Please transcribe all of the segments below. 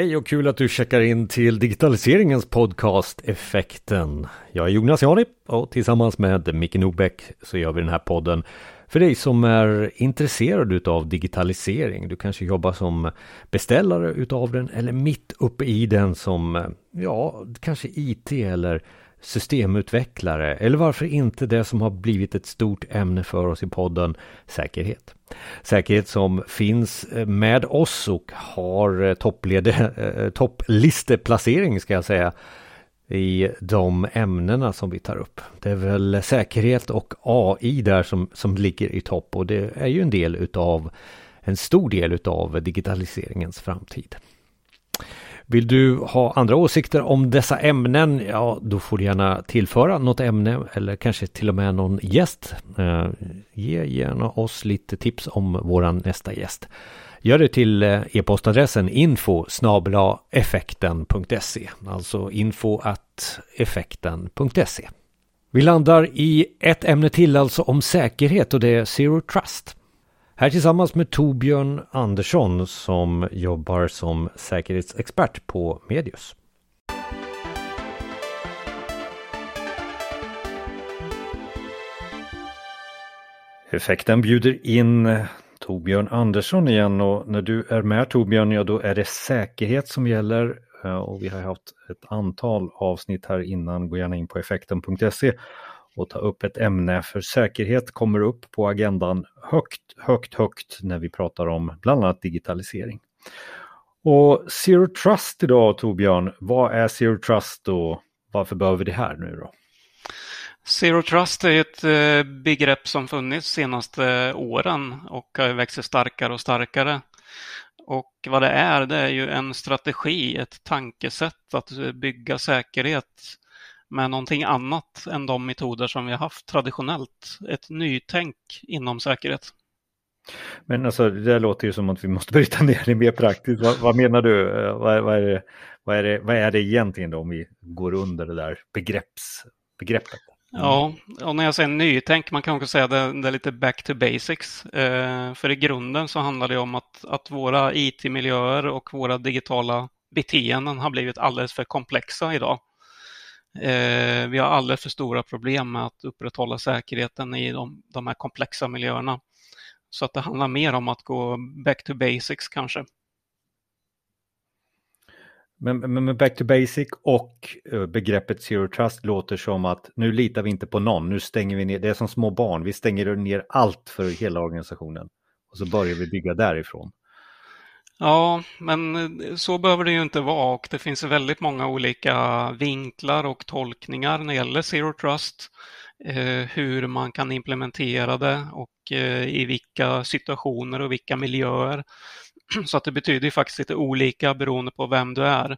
Hej och kul att du checkar in till digitaliseringens podcast Effekten. Jag är Jonas Jani och tillsammans med Micke Nobäck så gör vi den här podden för dig som är intresserad utav digitalisering. Du kanske jobbar som beställare utav den eller mitt uppe i den som, ja, kanske IT eller systemutvecklare eller varför inte det som har blivit ett stort ämne för oss i podden säkerhet. Säkerhet som finns eh, med oss och har eh, topplede, eh, topplisteplacering ska jag säga i de ämnena som vi tar upp. Det är väl säkerhet och AI där som, som ligger i topp och det är ju en del utav en stor del utav digitaliseringens framtid. Vill du ha andra åsikter om dessa ämnen? Ja, då får du gärna tillföra något ämne eller kanske till och med någon gäst. Eh, ge gärna oss lite tips om våran nästa gäst. Gör det till eh, e-postadressen info effekten.se Alltså info att effekten.se Vi landar i ett ämne till alltså om säkerhet och det är Zero Trust. Här tillsammans med Torbjörn Andersson som jobbar som säkerhetsexpert på Medius. Effekten bjuder in Torbjörn Andersson igen och när du är med Torbjörn, ja då är det säkerhet som gäller eh, och vi har haft ett antal avsnitt här innan. Gå gärna in på effekten.se och ta upp ett ämne för säkerhet kommer upp på agendan högt, högt, högt när vi pratar om bland annat digitalisering. Och Zero Trust idag Torbjörn, vad är Zero Trust och varför behöver vi det här nu då? Zero Trust är ett eh, begrepp som funnits de senaste åren och har växt sig starkare och starkare. Och vad det är, det är ju en strategi, ett tankesätt att bygga säkerhet med någonting annat än de metoder som vi har haft traditionellt. Ett nytänk inom säkerhet. Men alltså det där låter ju som att vi måste bryta ner det mer praktiskt. Vad, vad menar du? Eh, vad, vad, är det, vad, är det, vad är det egentligen då om vi går under det där begrepps, begreppet? Ja, och när jag säger nytänk, man kan också säga det, det är lite back to basics. Eh, för i grunden så handlar det om att, att våra IT-miljöer och våra digitala beteenden har blivit alldeles för komplexa idag. Eh, vi har alldeles för stora problem med att upprätthålla säkerheten i de, de här komplexa miljöerna. Så att det handlar mer om att gå back to basics kanske. Men, men, back to basic och eh, begreppet zero trust låter som att nu litar vi inte på någon, nu stänger vi ner, det är som små barn, vi stänger ner allt för hela organisationen. Och så börjar vi bygga därifrån. Ja, men eh, så behöver det ju inte vara och det finns väldigt många olika vinklar och tolkningar när det gäller Zero Trust. Eh, hur man kan implementera det och eh, i vilka situationer och vilka miljöer. Så att det betyder ju faktiskt lite olika beroende på vem du är.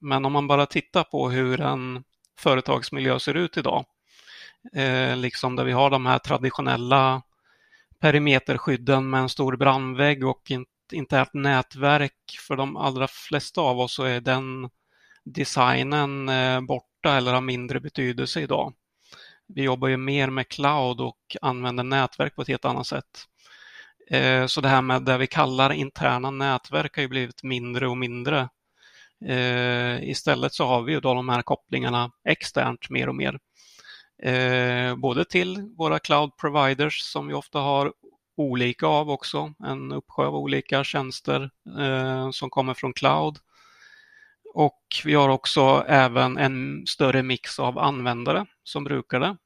Men om man bara tittar på hur en företagsmiljö ser ut idag, liksom där vi har de här traditionella perimeterskydden med en stor brandvägg och internt nätverk. För de allra flesta av oss så är den designen eh, borta eller har mindre betydelse idag. Vi jobbar ju mer med cloud och använder nätverk på ett helt annat sätt. Eh, så det här med det vi kallar interna nätverk har ju blivit mindre och mindre. Eh, istället så har vi ju då de här kopplingarna externt mer och mer. Både till våra cloud providers som vi ofta har olika av också, en uppsjö av olika tjänster eh, som kommer från cloud. Och vi har också även en större mix av användare som brukar det.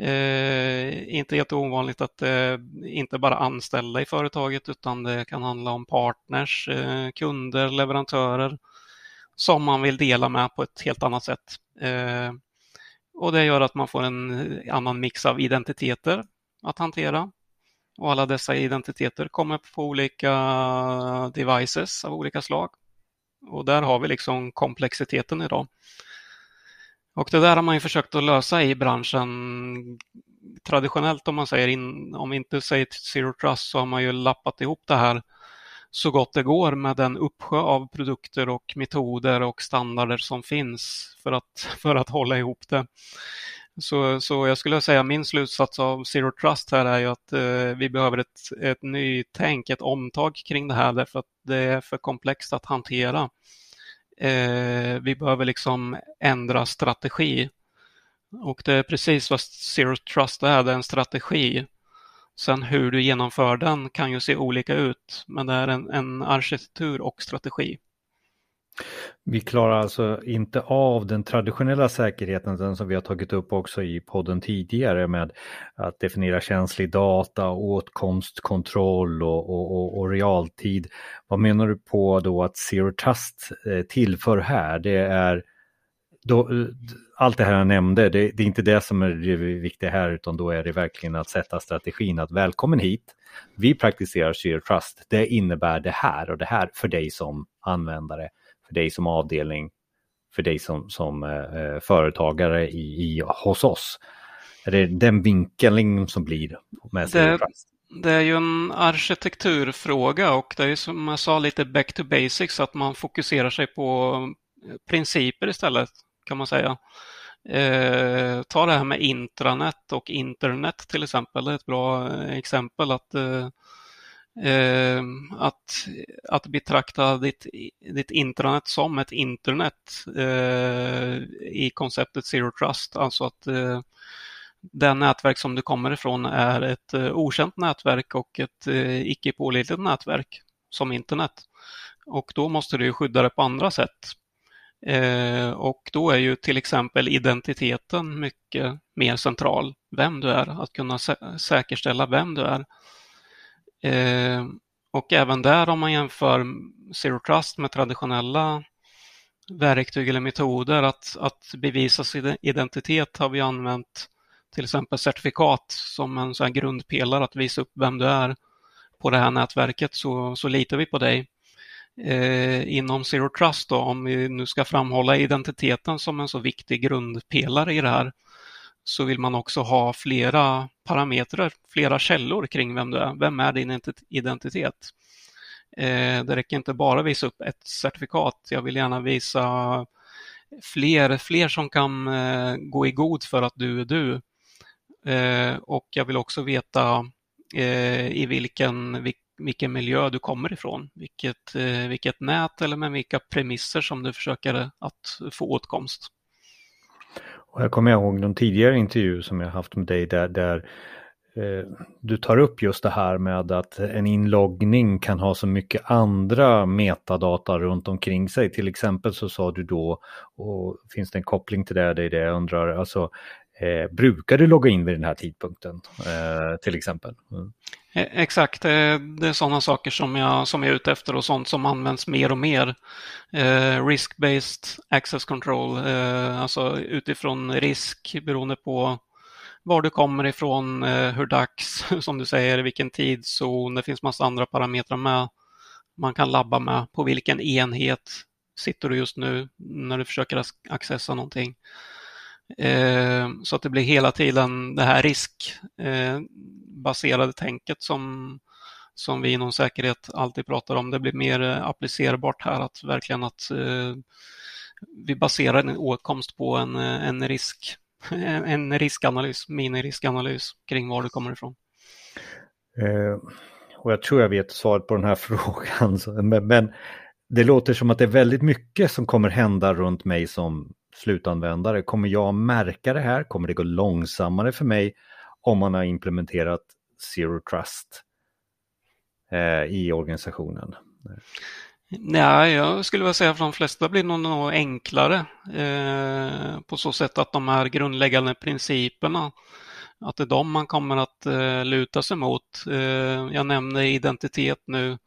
Eh, inte helt ovanligt att det eh, inte bara anställda i företaget utan det kan handla om partners, eh, kunder, leverantörer som man vill dela med på ett helt annat sätt. Eh, och Det gör att man får en annan mix av identiteter att hantera. Och alla dessa identiteter kommer på olika devices av olika slag. Och där har vi liksom komplexiteten idag. Och det där har man ju försökt att lösa i branschen traditionellt om man säger, in, om vi inte säger Zero Trust så har man ju lappat ihop det här så gott det går med den uppsjö av produkter och metoder och standarder som finns för att, för att hålla ihop det. Så, så jag skulle säga min slutsats av Zero Trust här är ju att eh, vi behöver ett, ett nytänk, ett omtag kring det här därför att det är för komplext att hantera. Eh, vi behöver liksom ändra strategi. Och det är precis vad Zero Trust är, det är en strategi. Sen hur du genomför den kan ju se olika ut, men det är en, en arkitektur och strategi. Vi klarar alltså inte av den traditionella säkerheten, den som vi har tagit upp också i podden tidigare med att definiera känslig data, åtkomstkontroll och, och, och, och realtid. Vad menar du på då att Zero Trust eh, tillför här? Det är då, eh, allt det här jag nämnde, det, det, är inte det som är det viktiga här utan då är det verkligen att sätta strategin att välkommen hit. Vi praktiserar Zero Trust. Det innebär det här och det här för dig som användare för dig som avdelning, för dig som, som eh, eh, företagare i, i, hos oss? Är det den vinkeln som blir med det, det är ju en arkitekturfråga och det är som jag sa lite back to basics, att man fokuserar sig på eh, principer istället kan man säga. Eh, ta det här med intranät och internet till exempel, det är ett bra eh, exempel att eh, eh, att, att betrakta ditt, ditt intranät som ett internet eh, i konceptet Zero Trust, alltså att eh, den nätverk som du kommer ifrån är ett eh, okänt nätverk och ett eh, icke pålitligt nätverk som internet. Och då måste du skydda det på andra sätt. Eh, och då är ju till exempel identiteten mycket mer central. Vem du är, att kunna sä säkerställa vem du är. Eh, och även där om man jämför Zero Trust med traditionella verktyg eller metoder att, att bevisa sin identitet har vi använt till exempel certifikat som en sån grundpelare att visa upp vem du är på det här nätverket så, så litar vi på dig. Eh, inom Zero Trust då, om vi nu ska framhålla identiteten som en så viktig grundpelare i det här så vill man också ha flera parametrar, flera källor kring vem du är. Vem är din identitet? Eh, det räcker inte bara visa upp ett certifikat. Jag vill gärna visa fler, fler som kan eh, gå i god för att du är du. Eh, och jag vill också veta i vilken, vilken miljö du kommer ifrån, vilket, vilket nät eller med vilka premisser som du försöker att få åtkomst. Och jag kommer ihåg någon tidigare intervju som jag haft med dig där, där eh, du tar upp just det här med att en inloggning kan ha så mycket andra metadata runt omkring sig. Till exempel så sa du då, och finns det en koppling till det, det är det jag undrar, alltså eh, brukar du logga in vid den här tidpunkten eh, till exempel? Mm. Eh, exakt, eh, det är sådana saker som jag, som jag är ute efter och sånt som används mer och mer. Eh, Risk-based access control, eh, alltså utifrån risk beroende på var du kommer ifrån, eh, hur dags, som du säger, vilken tidszon, det finns massa andra parametrar med. Man kan labba med på vilken enhet sitter du just nu när du försöker accessa någonting. Eh, så att det blir hela tiden det här riskbaserade eh, tänket som, som vi inom säkerhet alltid pratar om. Det blir mer eh, applicerbart här att verkligen att vi baserar en åtkomst på en, en risk en riskanalys, miniriskanalys kring var du kommer ifrån. Eh, och jag tror jag vet svaret på den här frågan. Men, men, det låter som att det är väldigt mycket som kommer hända runt mig som slutanvändare. Kommer jag märka det här? Kommer det gå långsammare för mig om man har implementerat Zero Trust eh, i organisationen? Nej, jag skulle vilja säga att de flesta blir nog enklare eh, på så sätt att de här grundläggande principerna, att det är de man kommer att eh, luta sig mot. Eh, jag nämnde identitet nu.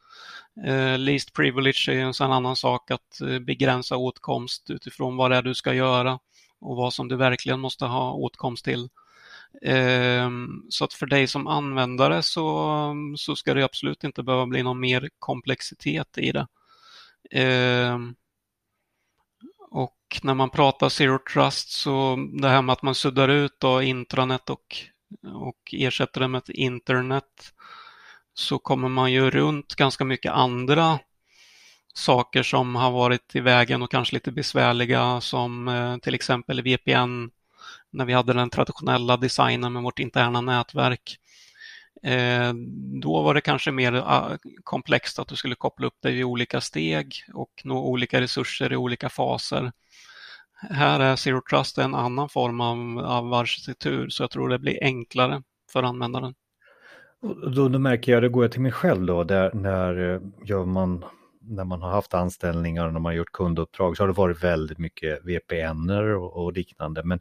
Eh, least privilege är en sån annan sak att eh, begränsa åtkomst utifrån vad det är du ska göra och vad som du verkligen måste ha åtkomst till. Ehm, så att för dig som användare så, så ska det absolut inte behöva bli någon mer komplexitet i det. Ehm, och när man pratar Zero Trust så det här med att man suddar ut då intranet och, och ersätter det med ett internet så kommer man ju runt ganska mycket andra saker som har varit i vägen och kanske lite besvärliga som eh, till exempel VPN när vi hade den traditionella designen med vårt interna nätverk. Eh, då var det kanske mer ah, komplext att du skulle koppla upp dig i olika steg och nå olika resurser i olika faser. Här är Zero Trust en annan form av, av arkitektur så jag tror det blir enklare för användaren. Och då, då märker jag, det går jag till mig själv då, där, när, eh, gör man, när man har haft anställningar och när man har gjort kunduppdrag så har det varit väldigt mycket VPNer och, och liknande. Men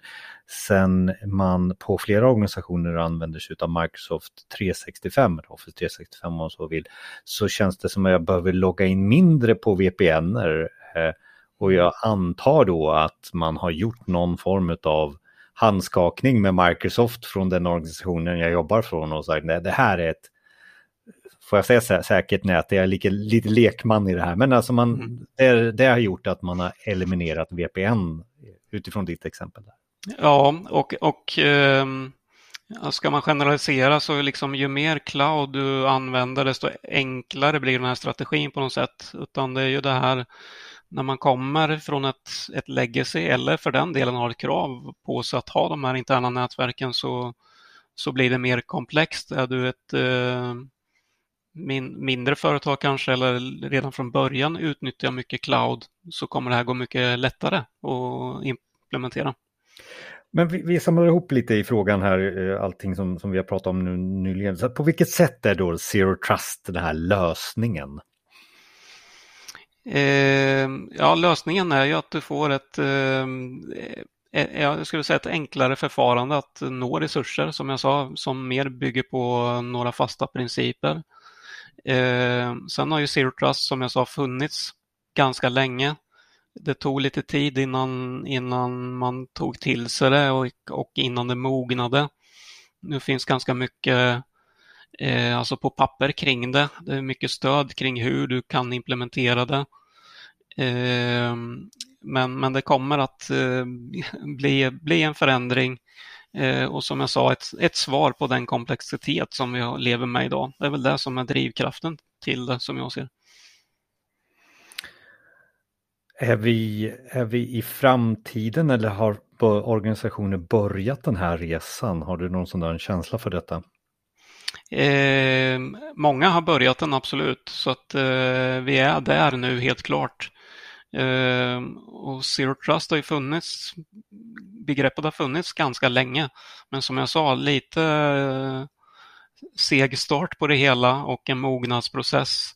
sen man på flera organisationer använder sig av Microsoft 365, Office 365 om man så vill, så känns det som att jag behöver logga in mindre på VPNer. Eh, och jag antar då att man har gjort någon form av handskakning med Microsoft från den organisationen jag jobbar från och sagt nej det här är ett, får jag säga säkert nät, jag är lite, lite lekman i det här, men alltså man, mm. det, det har gjort att man har eliminerat VPN utifrån ditt exempel. Där. Ja, och, och eh, ska man generalisera så liksom ju mer cloud du använder desto enklare blir den här strategin på något sätt. Utan det är ju det här när man kommer från ett, ett legacy eller för den delen har ett krav på sig att ha de här interna nätverken så, så blir det mer komplext. Är du ett eh, min, mindre företag kanske eller redan från början utnyttjar mycket cloud så kommer det här gå mycket lättare att implementera. Men vi, vi samlar ihop lite i frågan här, eh, allting som, som vi har pratat om nu nyligen. Så på vilket sätt är då Zero Trust den här lösningen? Eh, ja, lösningen är ju att du får ett, eh, jag skulle säga ett enklare förfarande att nå resurser, som jag sa, som mer bygger på några fasta principer. Eh, sen har ju Zero Trust, som jag sa, funnits ganska länge. Det tog lite tid innan, innan man tog till sig det och, och innan det mognade. Nu finns ganska mycket eh, alltså på papper kring det. Det är mycket stöd kring hur du kan implementera det. Eh, men, men det kommer att eh, bli, bli en förändring eh, och som jag sa, ett, ett svar på den komplexitet som vi lever med idag. Det är väl det som är drivkraften till det som jag ser. Är vi, är vi i framtiden eller har organisationer börjat den här resan? Har du någon sån där känsla för detta? Eh, många har börjat den absolut, så att eh, vi är där nu helt klart. Eh, och Zero Trust har ju funnits, begreppet har funnits ganska länge, men som jag sa, lite eh, seg start på det hela och en mognadsprocess.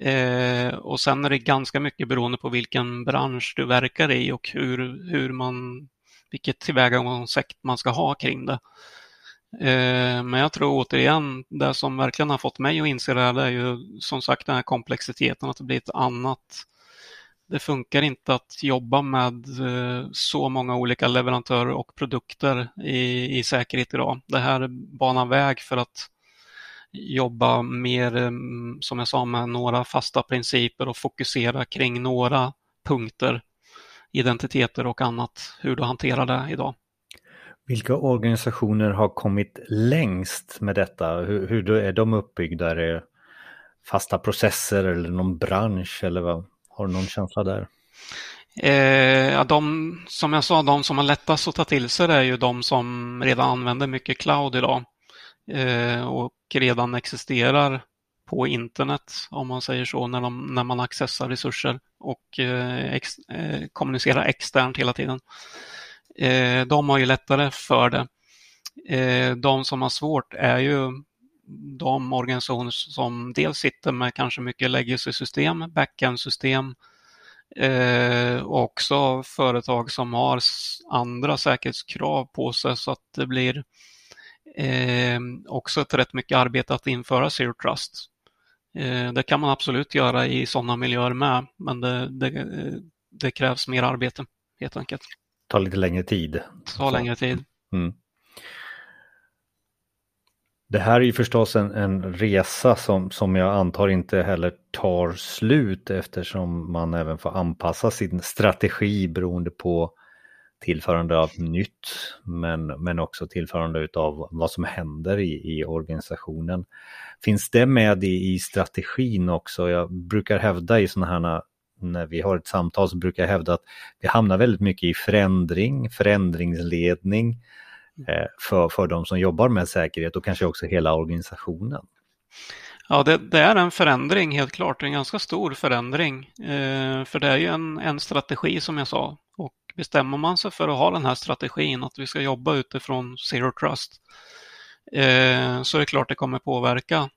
Eh, och sen är det ganska mycket beroende på vilken bransch du verkar i och hur, hur man, vilket tillvägagångssätt man ska ha kring det. Eh, men jag tror återigen, det som verkligen har fått mig att inse det här, det är ju som sagt den här komplexiteten, att det blir ett annat det funkar inte att jobba med eh, så många olika leverantörer och produkter i, i säkerhet idag. Det här banar väg för att jobba mer, eh, som jag sa, med några fasta principer och fokusera kring några punkter, identiteter och annat, hur du hanterar det idag. Vilka organisationer har kommit längst med detta? Hur, hur är de uppbyggda? Är det fasta processer eller någon bransch eller vad? Har du någon känsla där? Eh, ja, de, som jag sa, de som har lättast att ta till sig det är ju de som redan använder mycket cloud idag eh, och redan existerar på internet, om man säger så, när, de, när man accessar resurser och eh, ex, eh, kommunicerar externt hela tiden. Eh, de har ju lättare för det. Eh, de som har svårt är ju de organisationer som dels sitter med kanske mycket legacy-system, backend-system eh, och också företag som har andra säkerhetskrav på sig så att det blir eh, också ett rätt mycket arbete att införa Zero Trust. Eh, det kan man absolut göra i sådana miljöer med, men det, det, eh, det krävs mer arbete helt enkelt. Tar lite längre tid. tar längre tid. Mm. Det här är ju förstås en, en resa som, som jag antar inte heller tar slut eftersom man även får anpassa sin strategi beroende på tillförande av nytt men, men också tillförande av vad som händer i, i organisationen. Finns det med i, i strategin också? Jag brukar hävda i sådana här när vi har ett samtal så brukar jag hävda att vi hamnar väldigt mycket i förändring, förändringsledning eh, för, för de som jobbar med säkerhet och kanske också hela organisationen. Ja, det, det, är en förändring helt klart, en ganska stor förändring. Eh, för det är ju en, en strategi som jag sa. Och bestämmer man sig för att ha den här strategin, att vi ska jobba utifrån Zero Trust, eh, så är det klart det kommer påverka.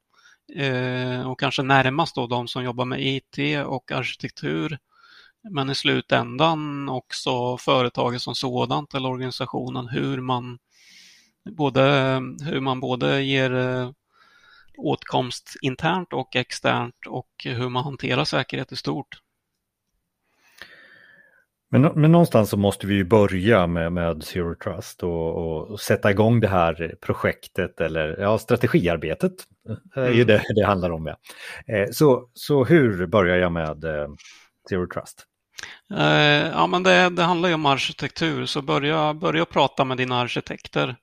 Eh, och kanske närmast då de som jobbar med IT och arkitektur. Men i slutändan också företaget som sådant eller organisationen, hur man både, hur man både ger eh, åtkomst internt och externt och hur man hanterar säkerhet i stort. Men, men någonstans så måste vi ju börja med, med Zero Trust och, och sätta igång det här projektet eller ja, strategiarbetet. Det är ju mm. det det handlar om. Ja. Eh, så, så hur börjar jag med eh, Zero Trust? Eh, ja, men det, det handlar ju om arkitektur, så börja, börja prata med dina arkitekter.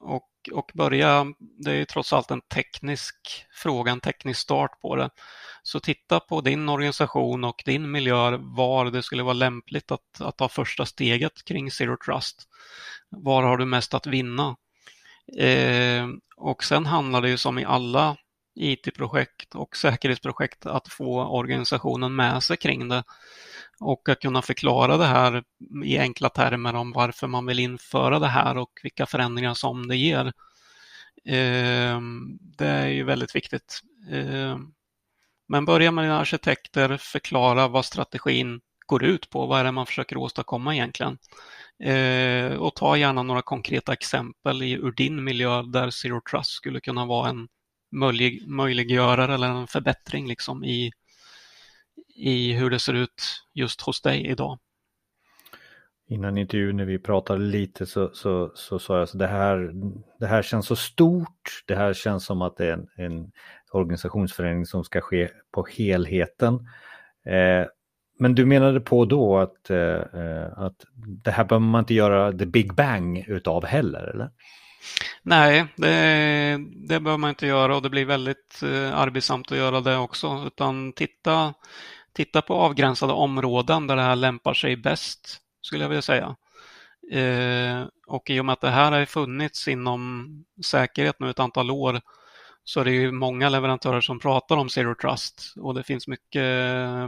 och och börja, det är ju trots allt en teknisk fråga, en teknisk start på det. Så titta på din organisation och din miljö, var det skulle vara lämpligt att, att ta första steget kring Zero Trust. Var har du mest att vinna? Eh, och sen handlar det ju som i alla IT-projekt och säkerhetsprojekt att få organisationen med sig kring det och att kunna förklara det här i enkla termer om varför man vill införa det här och vilka förändringar som det ger. Ehm, det är ju väldigt viktigt. Ehm, men börja med dina arkitekter, förklara vad strategin går ut på, vad är det man försöker åstadkomma egentligen? Ehm, och ta gärna några konkreta exempel ur din miljö där Zero Trust skulle kunna vara en möjliggörare eller en förbättring liksom i i hur det ser ut just hos dig idag. Innan intervjun när vi pratade lite så, så, så sa jag att det här, det här känns så stort. Det här känns som att det är en, en organisationsförändring som ska ske på helheten. Eh, men du menade på då att, eh, eh att det här behöver man inte göra the big bang utav heller, eller? Nej, det, det behöver man inte göra och det blir väldigt eh, arbetsamt att göra det också. Utan titta, titta på avgränsade områden där det här lämpar sig bäst, skulle jag vilja säga. Eh, och i och med att det här har funnits inom säkerhet nu ett antal år så är det ju många leverantörer som pratar om Zero Trust och det finns mycket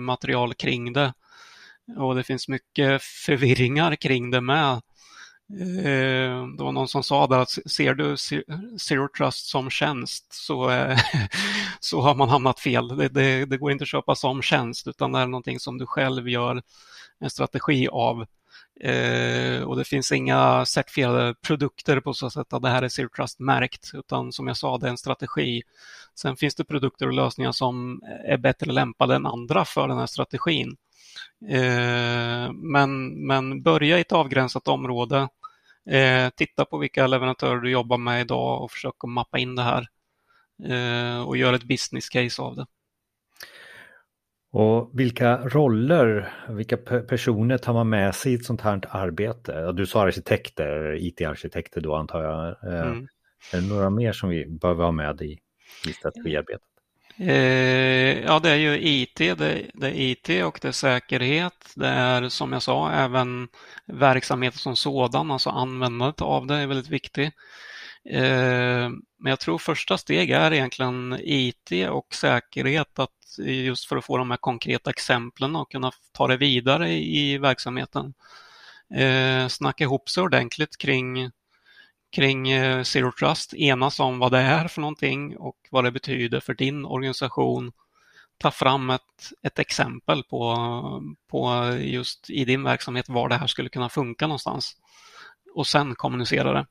material kring det. Och det finns mycket förvirringar kring det med. Eh, det var någon som sa där att ser du Zero Trust som tjänst så, eh, så har man hamnat fel. Det, det, det, går inte att köpa som tjänst utan det är någonting som du själv gör en strategi av. Eh, och det finns inga certifierade produkter på så sätt att det här är Zero Trust-märkt utan som jag sa, det är en strategi. Sen finns det produkter och lösningar som är bättre lämpade än andra för den här strategin. Eh, men, men börja i ett avgränsat område. Eh, titta på vilka leverantörer du jobbar med idag och försök att mappa in det här eh, och göra ett business case av det. Och vilka roller, vilka personer tar man med sig i ett sånt här arbete? Du sa arkitekter, IT-arkitekter då antar jag. Mm. Är det några mer som vi behöver ha med i, i strategiarbetet? Eh, ja, det är ju IT, det, det, är IT och det är säkerhet. Det är som jag sa även verksamheten som sådan, alltså användandet av det är väldigt viktigt. Eh, men jag tror första steg är egentligen IT och säkerhet, att just för att få de här konkreta exemplen och kunna ta det vidare i verksamheten. Eh, snacka ihop sig ordentligt kring kring eh, Zero Trust, enas om vad det är för någonting och vad det betyder för din organisation. Ta fram ett, ett exempel på, på just i din verksamhet var det här skulle kunna funka någonstans och sen kommunicera det.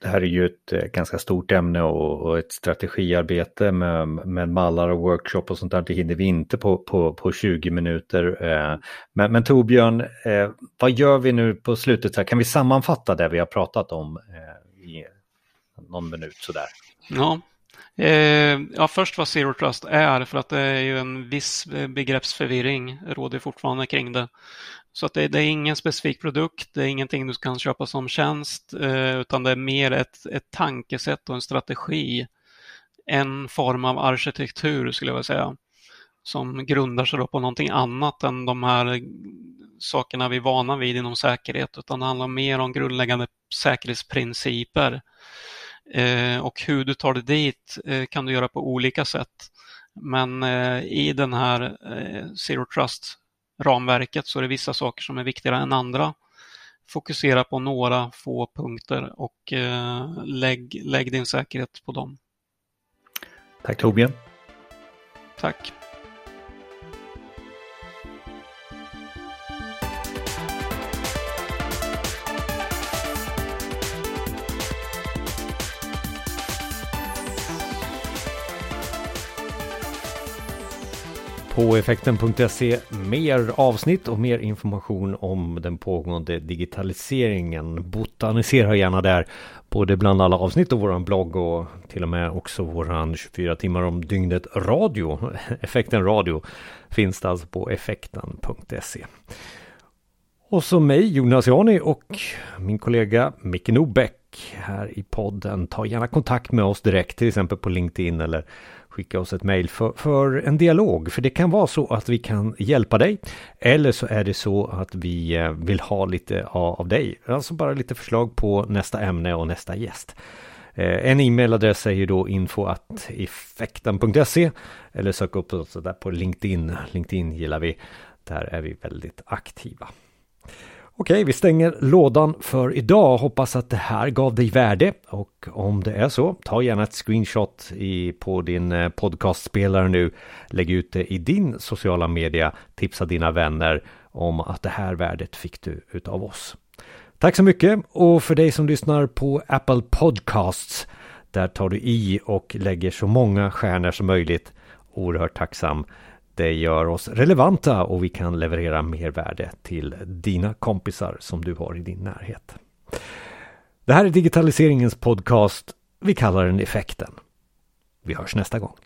Det här är ju ett eh, ganska stort ämne och, och ett strategiarbete med, med mallar och workshop och sånt där. Det hinner vi inte på, på, på 20 minuter. Eh, men, men Torbjörn, eh, vad gör vi nu på slutet? Kan vi sammanfatta det vi har pratat om i någon minut sådär? Ja, ja, först vad Zero Trust är, för att det är ju en viss begreppsförvirring råder fortfarande kring det. Så att det, det, är ingen specifik produkt, det är ingenting du kan köpa som tjänst, eh, utan det är mer ett, ett tankesätt och en strategi. En form av arkitektur skulle jag vilja säga. som grundar sig på någonting annat än de här sakerna vi är vana vid inom säkerhet, utan det handlar mer om grundläggande säkerhetsprinciper. Eh, och hur du tar dig dit eh, kan du göra på olika sätt. Men i den här Zero Trust Trust-ramverket så är det vissa saker som är viktigare än andra. Fokusera på några få punkter och eh, lägg, lägg din säkerhet på dem. Tack Torbjörn. Tack. På effekten.se mer avsnitt och mer information om den pågående digitaliseringen. Botanisera gärna där, både bland alla avsnitt och våran blogg och till och med också våran 24 timmar om dygnet radio. Effekten radio finns det alltså på effekten.se. Och så mig, Jonas Jani och min kollega Micke Nobäck här i podden. Ta gärna kontakt med oss direkt, till exempel på LinkedIn eller skicka oss ett mejl för, för en dialog. För det kan vara så att vi kan hjälpa dig. Eller så är det så att vi eh, vill ha lite av dig. Alltså bara lite förslag på nästa ämne och nästa gäst. Eh, en e-mailadress är ju då info.effekten.se eller sök upp oss där på LinkedIn. LinkedIn gillar vi. Där är vi väldigt aktiva. Okej, vi stänger lådan för idag. Hoppas att det här gav dig värde och om det är så, ta gärna ett screenshot i, på din eh, podcastspelare nu. Lägg ut det i din sociala media. Tipsa dina vänner om att det här värdet fick du utav oss. Tack så mycket och för dig som lyssnar på Apple Podcasts. Där tar du i och lägger så många stjärnor som möjligt. Oerhört tacksam. Det gör oss relevanta och vi kan leverera mer värde till dina kompisar som du har i din närhet. Det här är digitaliseringens podcast. Vi kallar den Effekten. Vi hörs nästa gång.